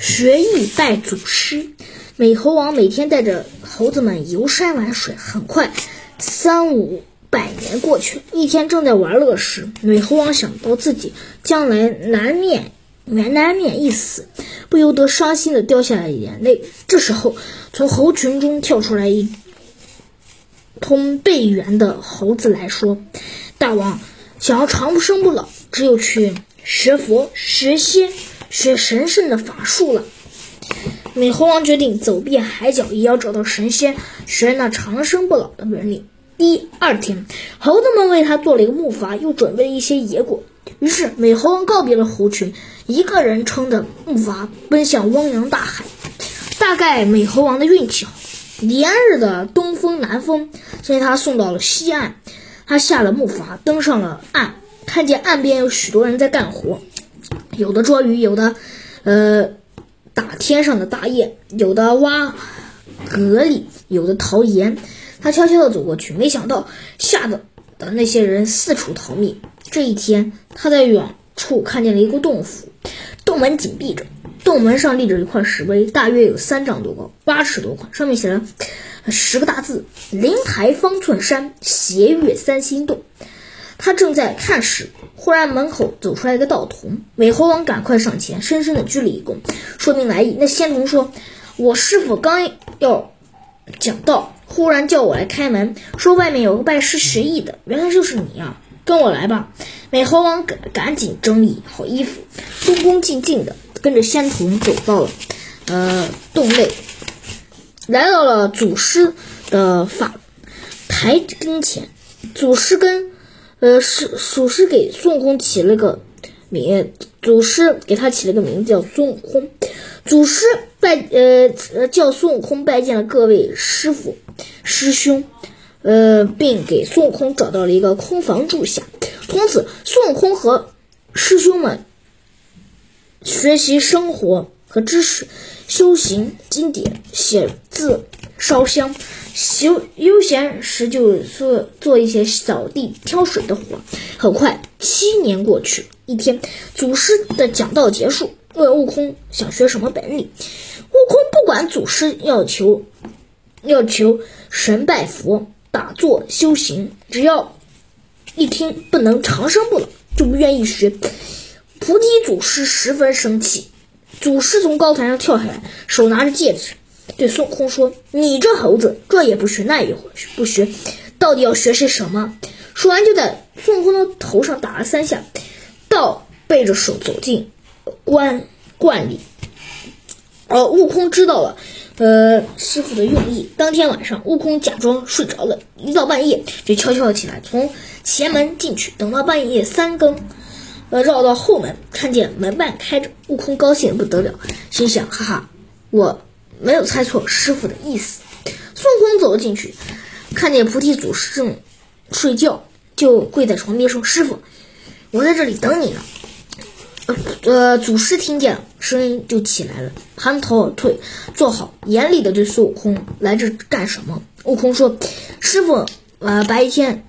学艺拜祖师。美猴王每天带着猴子们游山玩水，很快，三五百年过去。一天正在玩乐时，美猴王想到自己将来难免难免一死，不由得伤心的掉下了眼泪。这时候，从猴群中跳出来一通背猿的猴子来说：“大王想要长生不老，只有去学佛、学仙、学神圣的法术了。”美猴王决定走遍海角，也要找到神仙，学那长生不老的本领。第二天，猴子们为他做了一个木筏，又准备了一些野果。于是，美猴王告别了猴群，一个人撑着木筏奔向汪洋大海。大概美猴王的运气好，连日的东风南风将他送到了西岸。他下了木筏，登上了岸，看见岸边有许多人在干活，有的捉鱼，有的，呃。打天上的大雁，有的挖蛤蜊，有的淘盐。他悄悄地走过去，没想到吓得的那些人四处逃命。这一天，他在远处看见了一个洞府，洞门紧闭着，洞门上立着一块石碑，大约有三丈多高，八尺多宽，上面写了十个大字：“灵台方寸山，斜月三星洞。”他正在看时，忽然门口走出来一个道童。美猴王赶快上前，深深的鞠了一躬，说明来意。那仙童说：“我师傅刚要讲道，忽然叫我来开门，说外面有个拜师学艺的，原来就是你啊！跟我来吧。”美猴王赶赶紧整理好衣服，恭恭敬敬的跟着仙童走到了呃洞内，来到了祖师的法台跟前。祖师跟呃，是祖师给孙悟空起了个名，祖师给他起了个名字叫孙悟空。祖师拜呃叫孙悟空拜见了各位师傅师兄，呃，并给孙悟空找到了一个空房住下。从此，孙悟空和师兄们学习生活和知识，修行经典，写字。烧香，休悠闲时就做做一些扫地、挑水的活。很快，七年过去。一天，祖师的讲道结束，问悟空想学什么本领。悟空不管祖师要求，要求神拜佛、打坐修行，只要一听不能长生不老，就不愿意学。菩提祖师十分生气，祖师从高台上跳下来，手拿着戒指。对孙悟空说：“你这猴子，这也不学，那也不学，到底要学些什么？”说完，就在孙悟空的头上打了三下，倒背着手走进关观里。呃，悟空知道了，呃，师傅的用意。当天晚上，悟空假装睡着了，一到半夜就悄悄起来，从前门进去。等到半夜三更，呃，绕到后门，看见门半开着，悟空高兴的不得了，心想：“哈哈，我。”没有猜错师傅的意思。孙悟空走了进去，看见菩提祖师正睡觉，就跪在床边说：“师傅，我在这里等你呢。”呃，祖师听见了声音就起来了，盘头而退，坐好，严厉的对孙悟空：“来这干什么？”悟空说：“师傅，呃，白天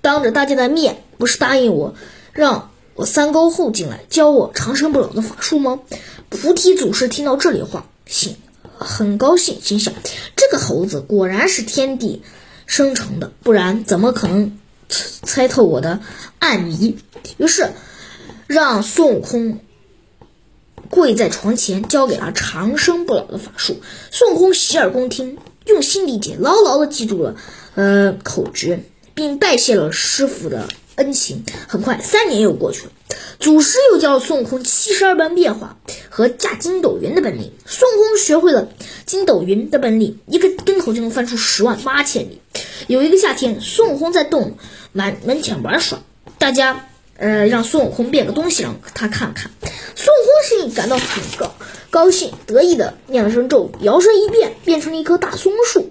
当着大家的面，不是答应我，让我三沟后进来教我长生不老的法术吗？”菩提祖师听到这里话，心很高兴，心想：这个猴子果然是天地生成的，不然怎么可能猜透我的暗谜？于是让孙悟空跪在床前，教给他长生不老的法术。孙悟空洗耳恭听，用心理解，牢牢的记住了呃口诀，并拜谢了师傅的恩情。很快，三年又过去了。祖师又教孙悟空七十二般变化和驾筋斗云的本领。孙悟空学会了筋斗云的本领，一个跟头就能翻出十万八千里。有一个夏天，孙悟空在洞门门前玩耍，大家呃让孙悟空变个东西让他看看。孙悟空心里感到很高高兴，得意的念了声咒语，摇身一变，变成了一棵大松树。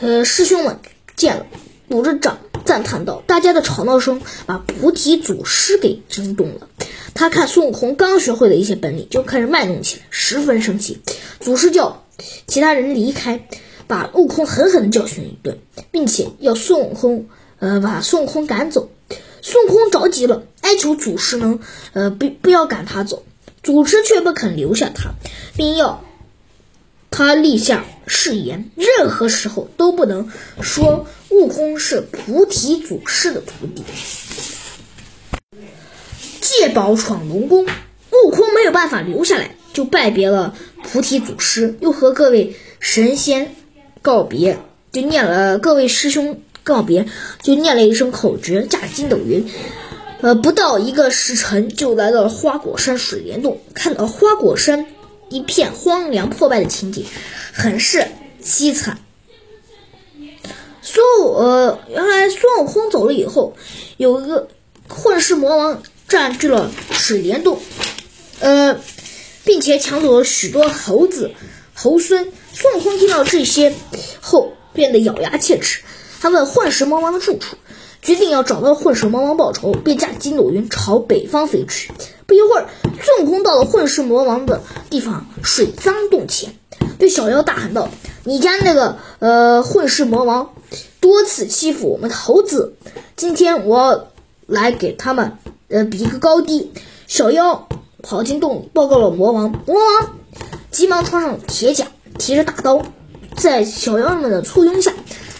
呃，师兄们见了，鼓着掌。赞叹道：“大家的吵闹声把菩提祖师给惊动了。他看孙悟空刚学会了一些本领，就开始卖弄起来，十分生气。祖师叫其他人离开，把悟空狠狠地教训一顿，并且要孙悟空，呃，把孙悟空赶走。孙悟空着急了，哀求祖师能，呃，不不要赶他走。祖师却不肯留下他，并要他立下誓言，任何时候都不能说悟空是菩提祖师的徒弟。借宝闯龙宫，悟空没有办法留下来，就拜别了菩提祖师，又和各位神仙告别，就念了各位师兄告别，就念了一声口诀，驾筋斗云。呃，不到一个时辰，就来到了花果山水帘洞，看到花果山一片荒凉破败的情景，很是凄惨。孙悟呃，原来孙悟空走了以后，有一个混世魔王占据了水帘洞，呃，并且抢走了许多猴子猴孙。孙悟空听到这些后，变得咬牙切齿。他问混世魔王的住处。决定要找到混世魔王报仇，便驾筋斗云朝北方飞去。不一会儿，孙悟空到了混世魔王的地方水脏洞前，对小妖大喊道：“你家那个呃混世魔王多次欺负我们的猴子，今天我来给他们呃比一个高低。”小妖跑进洞报告了魔王，魔王急忙穿上铁甲，提着大刀，在小妖们的簇拥下，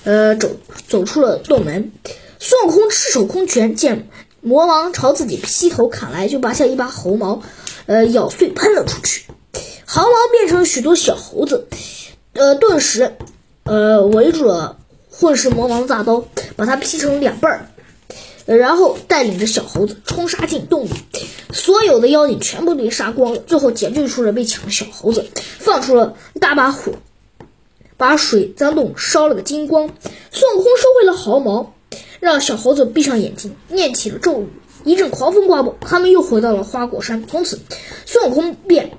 呃走走出了洞门。孙悟空赤手空拳，见魔王朝自己劈头砍来，就拔下一把猴毛，呃，咬碎喷了出去，毫毛变成许多小猴子，呃，顿时，呃，围住了混世魔王的大刀，把他劈成两半儿，然后带领着小猴子冲杀进洞里，所有的妖精全部被杀光了，最后解救出了被抢的小猴子，放出了一大把火，把水脏洞烧了个精光。孙悟空收回了毫毛。让小猴子闭上眼睛，念起了咒语。一阵狂风刮过，他们又回到了花果山。从此，孙悟空便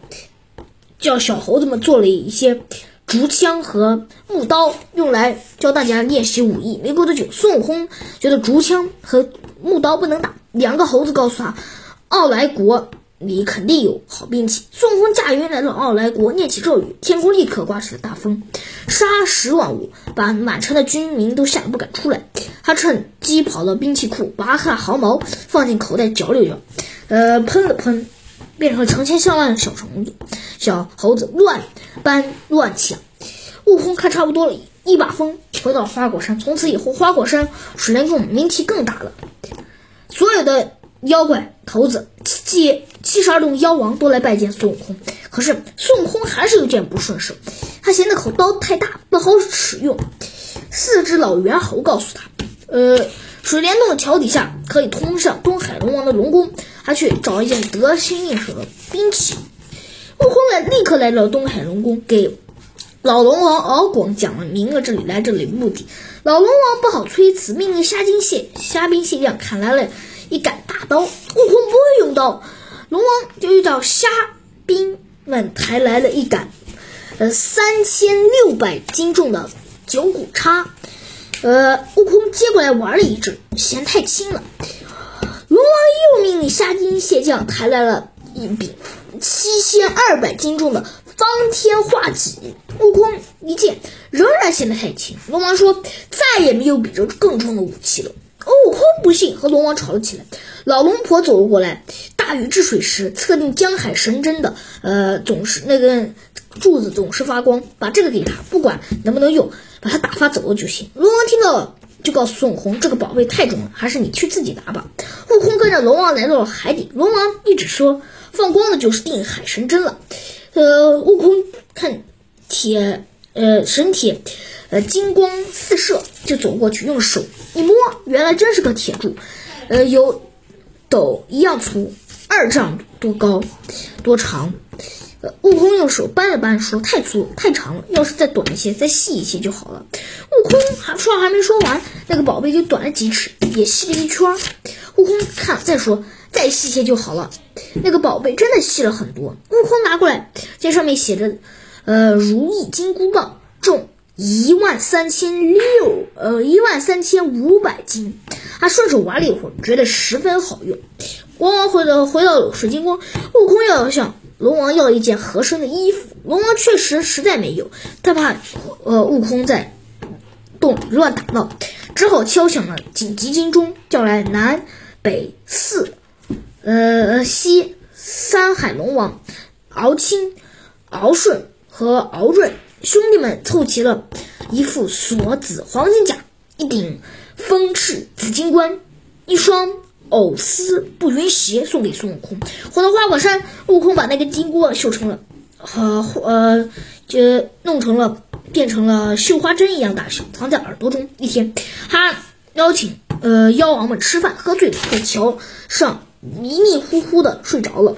叫小猴子们做了一些竹枪和木刀，用来教大家练习武艺。没过多久，孙悟空觉得竹枪和木刀不能打，两个猴子告诉他，奥来国。里肯定有好兵器。孙悟空驾云来到奥来国，念起咒语，天空立刻刮起了大风，沙石万物，把满城的军民都吓得不敢出来。他趁机跑到兵器库，拔下毫毛放进口袋嚼了嚼，呃，喷了喷，变成了成千上万的小虫子、小猴子乱搬乱抢。悟空看差不多了，一把风回到花果山。从此以后，花果山水帘洞名气更大了，所有的妖怪、猴子、七七十二洞妖王都来拜见孙悟空，可是孙悟空还是有点不顺手，他嫌那口刀太大，不好使用。四只老猿猴告诉他，呃，水帘洞的桥底下可以通向东海龙王的龙宫，他去找一件得心应手的兵器。悟空来立刻来到东海龙宫，给老龙王敖广讲了明了这里来这里的目的。老龙王不好推辞，命令虾金蟹虾兵蟹将砍来了一杆大刀。悟空不会用刀。龙王就遇到虾兵们抬来了一杆，呃，三千六百斤重的九股叉，呃，悟空接过来玩了一阵，嫌太轻了。又命令虾兵蟹将抬来了一柄七千二百斤重的方天画戟，悟空一见仍然嫌得太轻。龙王说：“再也没有比这更重的武器了。”悟空不信，和龙王吵了起来。老龙婆走了过来，大禹治水时测定江海神针的，呃，总是那根柱子总是发光，把这个给他，不管能不能用，把他打发走了就行。龙王听到了，就告诉孙悟空，这个宝贝太重了，还是你去自己拿吧。悟空跟着龙王来到了海底，龙王一直说放光的就是定海神针了。呃，悟空看铁，呃，神铁，呃，金光四射，就走过去，用手一摸，原来真是个铁柱，呃，有。斗一样粗，二丈多高，多长。悟空用手扳了扳，说：“太粗，太长了。要是再短一些，再细一些就好了。”悟空还话还没说完，那个宝贝就短了几尺，也细了一圈。悟空看，再说再细些就好了。那个宝贝真的细了很多。悟空拿过来，见上面写着：“呃，如意金箍棒，重。”一万三千六，呃，一万三千五百斤。他顺手玩了一会儿，觉得十分好用。国王回到回到水晶宫，悟空要向龙王要一件合身的衣服。龙王确实实在没有，他怕呃悟空在洞里乱打闹，只好敲响了紧急金钟，叫来南北四呃西三海龙王敖钦、敖顺和敖润兄弟们凑齐了一副锁子黄金甲，一顶风翅紫金冠，一双藕丝步云鞋送给孙悟空。回到花果山，悟空把那个金箍绣成了，呃呃，就弄成了，变成了绣花针一样大小，藏在耳朵中。一天，他邀请呃妖王们吃饭喝醉了，在桥上迷迷糊糊的睡着了。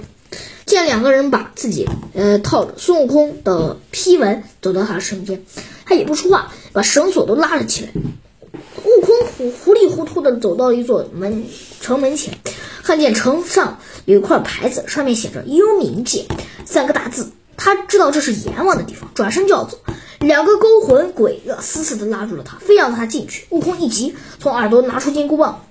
见两个人把自己呃套着孙悟空的披文走到他身边，他也不说话，把绳索都拉了起来。糊糊里糊涂的走到一座门城门前，看见城上有一块牌子，上面写着“幽冥界”三个大字。他知道这是阎王的地方，转身就要走，两个勾魂鬼死死的拉住了他，非要他进去。悟空一急，从耳朵拿出金箍棒，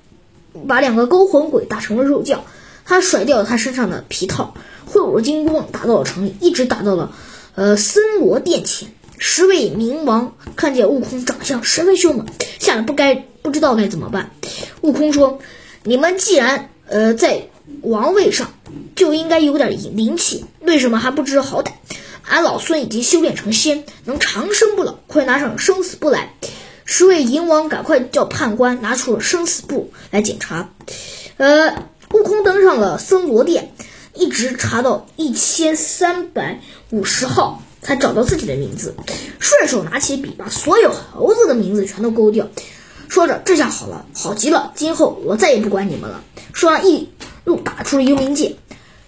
把两个勾魂鬼打成了肉酱。他甩掉了他身上的皮套，挥舞着金箍棒打到了城里，一直打到了呃森罗殿前。十位冥王看见悟空长相十分凶猛，吓得不该不知道该怎么办。悟空说：“你们既然呃在王位上，就应该有点灵气，为什么还不知好歹？俺老孙已经修炼成仙，能长生不老，快拿上生死簿来！”十位阎王赶快叫判官拿出了生死簿来检查。呃，悟空登上了森罗殿，一直查到一千三百五十号。才找到自己的名字，顺手拿起笔，把所有猴子的名字全都勾掉，说着：“这下好了，好极了，今后我再也不管你们了。”说完，一路打出了幽冥界。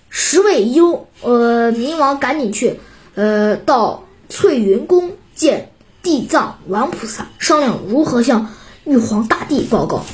十位幽呃冥王赶紧去，呃，到翠云宫见地藏王菩萨，商量如何向玉皇大帝报告。